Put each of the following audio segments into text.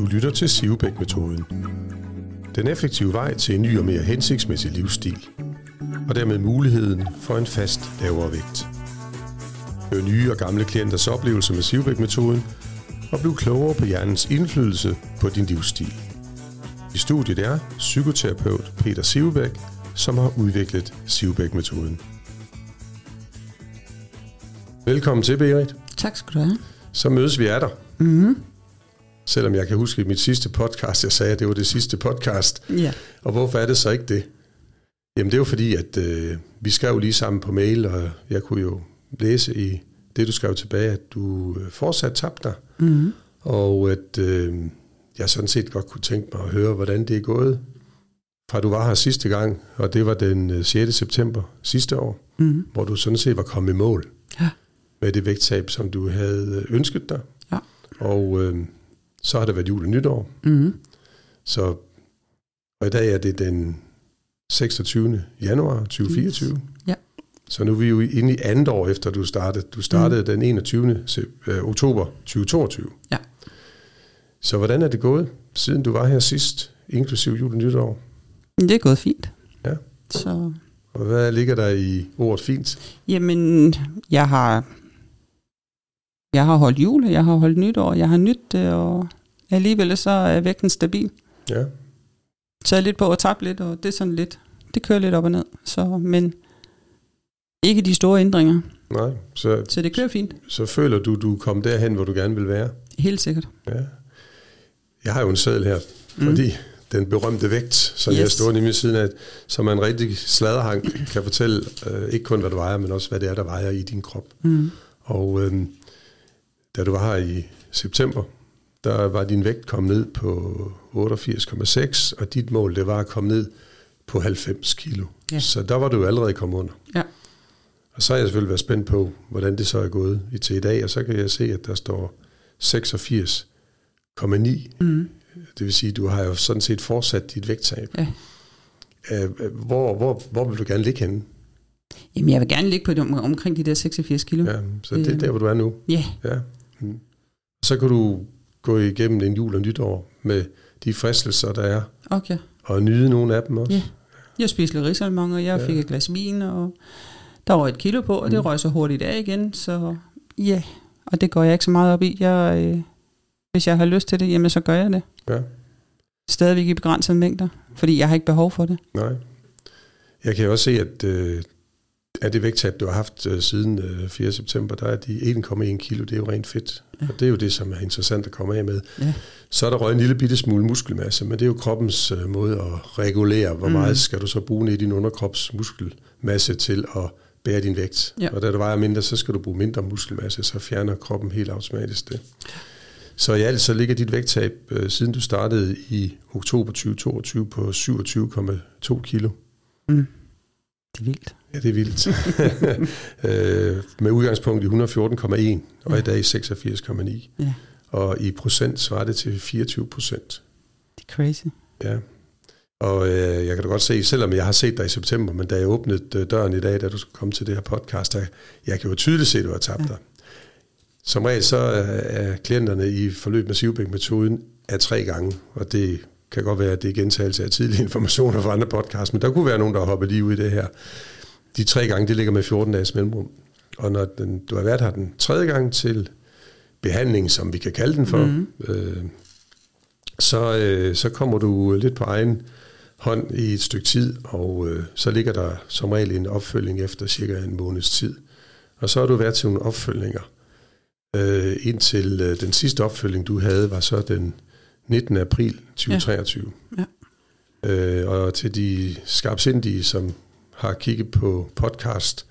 Du lytter til Sivebæk-metoden. Den effektive vej til en ny og mere hensigtsmæssig livsstil. Og dermed muligheden for en fast lavere vægt. Hør nye og gamle klienters oplevelser med Sivebæk-metoden og bliv klogere på hjernens indflydelse på din livsstil. I studiet er psykoterapeut Peter Sivebæk, som har udviklet Sivebæk-metoden. Velkommen til, Berit. Tak skal du have. Så mødes vi af dig. Mm-hmm. Selvom jeg kan huske i mit sidste podcast, jeg sagde, at det var det sidste podcast. Ja. Og hvorfor er det så ikke det? Jamen det er jo fordi, at øh, vi skrev lige sammen på mail, og jeg kunne jo læse i det, du skrev tilbage, at du øh, fortsat tabte dig. Mm-hmm. Og at øh, jeg sådan set godt kunne tænke mig at høre, hvordan det er gået, fra du var her sidste gang, og det var den øh, 6. september sidste år, Mm-hmm. hvor du sådan set var kommet i mål Ja. med det vægttab, som du havde øh, ønsket dig. Ja. Og øh, så har det været jul og nytår, Mm-hmm. så og i dag er det den 26. januar 2024. Ja. Så nu er vi jo inde i andet år efter du startede. Du startede mm. den 21. sep- øh, oktober 2022. Ja. Så hvordan er det gået, siden du var her sidst, inklusiv jul og nytår? Det er gået fint. Ja. Så, Og hvad ligger der i ordet fint? jamen, jeg har, jeg har holdt jul, jeg har holdt nytår, jeg har nyt det, og alligevel så er vægten stabil. Ja. Så er lidt på at tabe lidt, og det er sådan lidt, det kører lidt op og ned. Så, men ikke de store ændringer, Nej, så, så det kører fint. så føler du, du er kommet derhen, hvor du gerne vil være? Helt sikkert. Ja. Jeg har jo en seddel her, Mm. fordi den berømte vægt, som yes. jeg står i min siden af, som en rigtig sladderhang, kan fortælle øh, ikke kun, hvad du vejer, men også, hvad det er, der vejer i din krop. Mm. Og øh, da du var her i september, der var din vægt kommet ned på 88,6, og dit mål, det var at komme ned på 90 kilo. Ja. Så der var du allerede kommet under. Ja. Og så har jeg selvfølgelig været spændt på, hvordan det så er gået i til i dag, og så kan jeg se, at der står 86,9 Mm. det vil sige, du har jo sådan set fortsat dit vægttab. Ja. Hvor, hvor, hvor vil du gerne ligge henne? Jamen, jeg vil gerne ligge på det, omkring de der 86 kilo. Ja, så det er Øh. der, hvor du er nu. Ja. Ja. Mm. Så kan du gå igennem en jul og nytår med de fristelser, der er, Okay. og nyde nogle af dem også. Ja. Jeg spiste lidt risalmang, og jeg Ja. fik et glas vin, og der var et kilo på, og det Mm. røg så hurtigt af igen, så ja, og det går jeg ikke så meget op i. Jeg, øh, hvis jeg har lyst til det, jamen så gør jeg det. Ja. Stadigvæk i begrænsede mængder, fordi jeg har ikke behov for det. Nej. Jeg kan også se, at øh, af det vægttab, du har haft øh, siden øh, 4. september, der er de 1,1 kilo, det er jo rent fedt. Ja. Og det er jo det, som er interessant at komme af med. Ja. Så er der røget en lille bitte smule muskelmasse, men det er jo kroppens øh, måde at regulere, hvor Mm. meget skal du så bruge ned i din underkrops muskelmasse til at bære din vægt. Ja. Og da du vejer mindre, så skal du bruge mindre muskelmasse, så fjerner kroppen helt automatisk det. Så i alt så ligger dit vægttab, øh, siden du startede i oktober 2022, på 27,2 kilo. Mm. Det er vildt. Ja, det er vildt. øh, med udgangspunkt i 114,1, og i dag 86,9. Ja, Og i procent svarer det til 24 procent. det er crazy. Ja. Og øh, jeg kan da godt se, selvom jeg har set dig i september, men da jeg åbnede øh, døren i dag, da du skulle komme til det her podcast, der, jeg kan jo tydeligt se, at du har tabt Ja. dig. Som regel så er, er klienterne i forløb med Sivbæk-metoden er tre gange, og det kan godt være, at det er gentagelse af tidlige informationer fra andre podcasts, men der kunne være nogen, der har hoppet lige ud i det her. De tre gange, det ligger med 14 dages mellemrum. Og når den, du har været her den tredje gang til behandling, som vi kan kalde den for, Mhm. øh, så, øh, så kommer du lidt på egen hånd i et stykke tid, og øh, så ligger der som regel en opfølging efter cirka en måneds tid. Og så har du været til nogle opfølgninger. Øh, indtil øh, den sidste opfølging, du havde, var så den 19. april 2023. Ja. Øh, og til de skarpsindige, som har kigget på podcast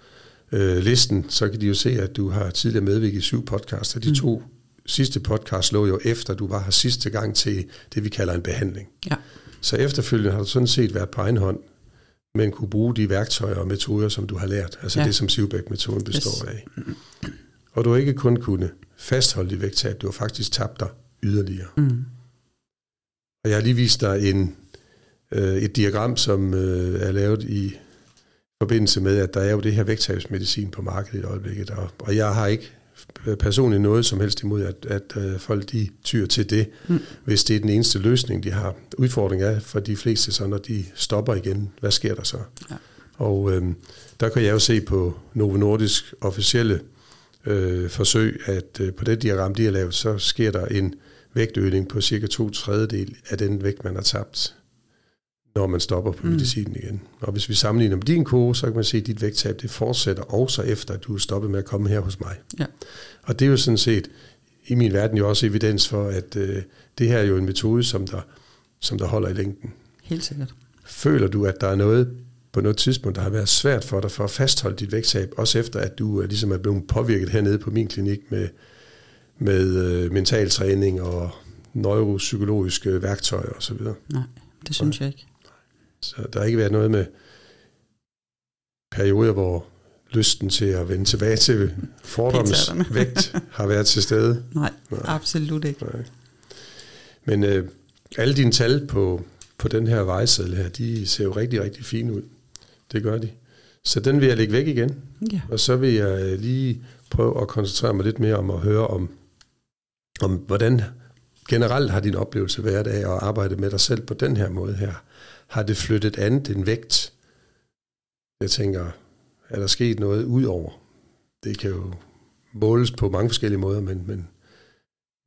øh, listen, så kan de jo se, at du har tidligere medvirket i syv podcasts, og de Mm. to sidste podcast lå jo efter, du var her sidste gang til det, vi kalder en behandling. Ja. Så efterfølgende har du sådan set været på egen hånd, men kunne bruge de værktøjer og metoder, som du har lært. Altså ja. Ja. det, som Sivbæk-metoden består Yes. af. Og du har ikke kun kunne fastholde dit vægttab, du har faktisk tabt dig yderligere. Mm. Og jeg har lige vist dig en, øh, et diagram, som øh, er lavet i forbindelse med, at der er jo det her vægttabsmedicin på markedet i øjeblikket. Og, og jeg har ikke personligt noget som helst imod, at, at øh, folk de tyr til det, mm. hvis det er den eneste løsning, de har. Udfordringen er for de fleste, så når de stopper igen, hvad sker der så? Ja. Og øh, der kan jeg jo se på Novo Nordisk officielle øh, forsøg, at øh, på det diagram, de har lavet, så sker der en vægtøgning på cirka to tredjedel af den vægt, man har tabt, når man stopper på mm. medicinen igen. Og hvis vi sammenligner med din kode, så kan man se, at dit vægttab det fortsætter også efter, at du er stoppet med at komme her hos mig. Ja. Og det er jo sådan set i min verden jo også evidens for, at øh, det her er jo en metode, som der, som der holder i længden. Helt sikkert. Føler du, at der er noget på noget tidspunkt, der har været svært for dig for at fastholde dit vægttab, også efter at du ligesom er blevet påvirket hernede på min klinik med, med uh, mental træning og neuropsykologiske værktøjer osv.? Nej, det synes Nej. jeg ikke. Så der har ikke været noget med perioder, hvor lysten til at vende tilbage til fordomsvægt har været til stede? Nej, Nej. absolut ikke. Nej. Men uh, alle dine tal på, på den her vejseddel her, de ser jo rigtig, rigtig fine ud. Det gør de. Så den vil jeg lægge væk igen. Ja. Og så vil jeg lige prøve at koncentrere mig lidt mere om at høre om, om hvordan generelt har din oplevelse været af at arbejde med dig selv på den her måde her. Har det flyttet andet end vægt? Jeg tænker, er der sket noget ud over? Det kan jo måles på mange forskellige måder, men, men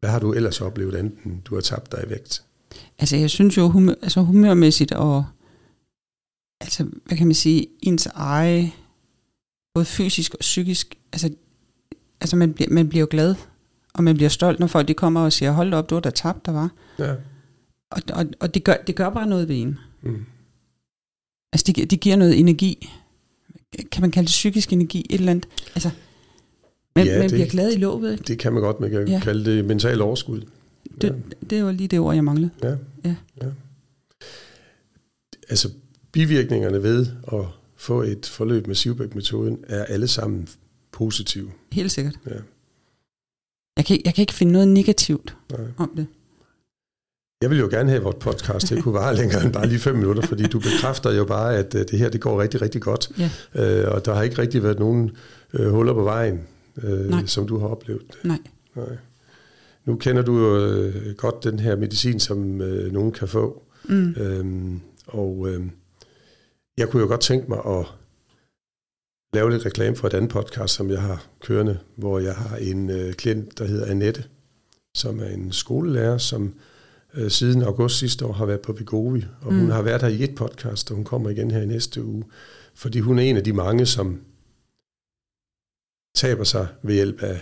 hvad har du ellers oplevet, enten du har tabt dig i vægt? Altså jeg synes jo, humør, altså humørmæssigt og altså, hvad kan man sige, ens eget, både fysisk og psykisk, altså, altså man, bliver, man bliver jo glad, og man bliver stolt, når folk de kommer og siger, hold op, du var da tabt, der var. Ja. Og, og, og det, gør, det gør bare noget ved en. Mm. Altså, det, det giver noget energi. Kan man kalde det psykisk energi, et eller andet? Altså, man, ja, man det, bliver glad i låget. Det kan man godt, man kan ja. kalde det mental overskud. Det, ja. det var lige det ord, jeg manglede. Ja. ja. ja. Altså, bivirkningerne ved at få et forløb med Sivbæk-metoden er alle sammen positive. Helt sikkert. Ja. Jeg kan, jeg kan ikke finde noget negativt Nej. om det. Jeg vil jo gerne have, at vores podcast det kunne vare længere end bare lige fem minutter, fordi du bekræfter jo bare, at øh, det her det går rigtig, rigtig godt. Ja. Øh, og der har ikke rigtig været nogen øh, huller på vejen, øh, som du har oplevet. Nej. Nej. Nu kender du jo øh, godt den her medicin, som øh, nogen kan få. Mm. Øhm, og øh, jeg kunne jo godt tænke mig at lave lidt reklame for et andet podcast, som jeg har kørende, hvor jeg har en øh, klient, der hedder Annette, som er en skolelærer, som øh, siden august sidste år har været på Vigovi, og mm. hun har været her i et podcast, og hun kommer igen her i næste uge, fordi hun er en af de mange, som taber sig ved hjælp af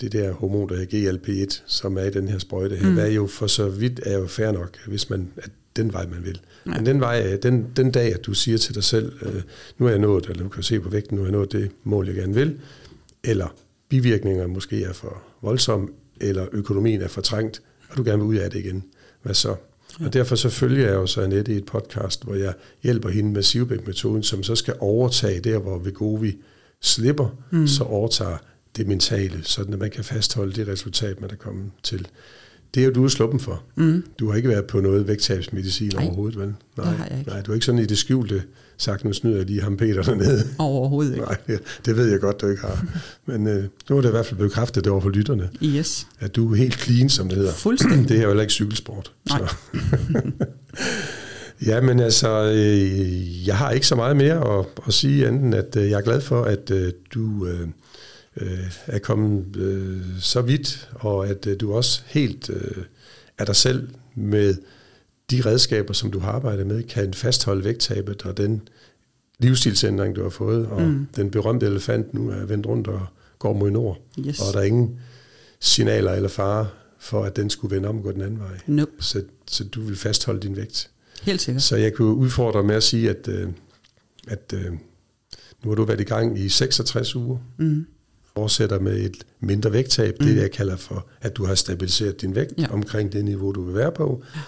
det der hormon, der hedder GLP-1, som er i den her sprøjte her, mm. hvad jo for så vidt er jo fair nok, hvis man, at den vej, man vil. Ja. Men den vej, den, den dag, at du siger til dig selv, øh, nu er jeg nået, eller du kan se på vægten, nu er jeg nået det mål, jeg gerne vil, eller bivirkninger måske er for voldsomme, eller økonomien er for trængt, og du gerne vil ud af det igen. Hvad så? Ja. Og derfor så følger jeg jo så Annette i et podcast, hvor jeg hjælper hende med Sivbæk-metoden, som så skal overtage der, hvor Vegovi slipper, mm. så overtager det mentale, sådan at man kan fastholde det resultat, man er kommet til. Det er jo du er sluppen for. Mm. Du har ikke været på noget vægttabsmedicin nej. overhovedet, vel? Nej, det har jeg ikke. nej, du er ikke sådan i det skjulte sagt, nu snyder jeg lige ham Peter dernede. Overhovedet ikke. Nej, det, det ved jeg godt, du ikke har. Men øh, nu er det i hvert fald bekræftet over for lytterne. Yes. At du er helt clean, som det hedder. Fuldstændig. Det er jo heller ikke cykelsport. Nej. Så. ja, men altså, øh, jeg har ikke så meget mere at, at sige, anden at øh, jeg er glad for, at øh, du... Øh, øh, er kommet øh, så vidt, og at øh, du også helt øh, er dig selv med de redskaber, som du har arbejdet med, kan fastholde vægttabet og den livsstilsændring, du har fået, og mm. den berømte elefant nu er vendt rundt og går mod nord, yes. og der er ingen signaler eller fare for, at den skulle vende om og gå den anden vej. Nope. Så, så du vil fastholde din vægt. Helt sikkert. Så jeg kunne udfordre med at sige, at, øh, at øh, nu har du været i gang i 66 uger. Mm fortsætter med et mindre vægttab, mm. det jeg kalder for, at du har stabiliseret din vægt ja. omkring det niveau, du vil være på, ja.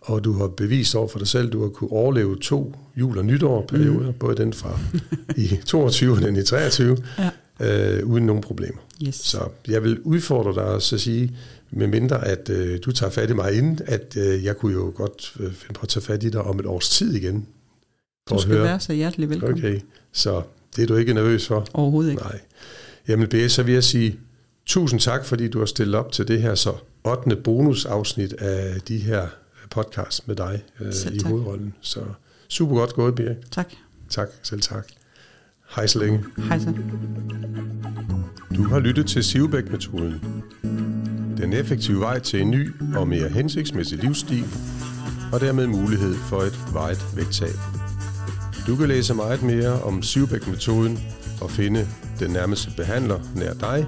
og du har bevist over for dig selv, at du har kunne overleve to jul- og nytår-perioder, mm. både den fra i 22 og den i 23, ja. øh, uden nogen problemer. Yes. Så jeg vil udfordre dig at sige, med mindre at øh, du tager fat i mig inden, at øh, jeg kunne jo godt øh, finde på at tage fat i dig om et års tid igen. For du skal høre. være så hjertelig velkommen. Okay, så det er du ikke nervøs for? Overhovedet ikke. Nej. Jamen B, så vil jeg sige Tusind tak, fordi du har stillet op til det her så 8. bonusafsnit af de her podcast med dig øh, i tak. hovedrollen. Så super godt gået, Birk. Tak. Tak, selv tak. Hej så længe. Hej så. Du har lyttet til Sivbæk-metoden. Den effektive vej til en ny og mere hensigtsmæssig livsstil, og dermed mulighed for et vejet vægttab. Du kan læse meget mere om Sivbæk-metoden og finde den nærmeste behandler nær dig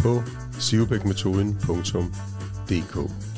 på sivbækmetoden.dk.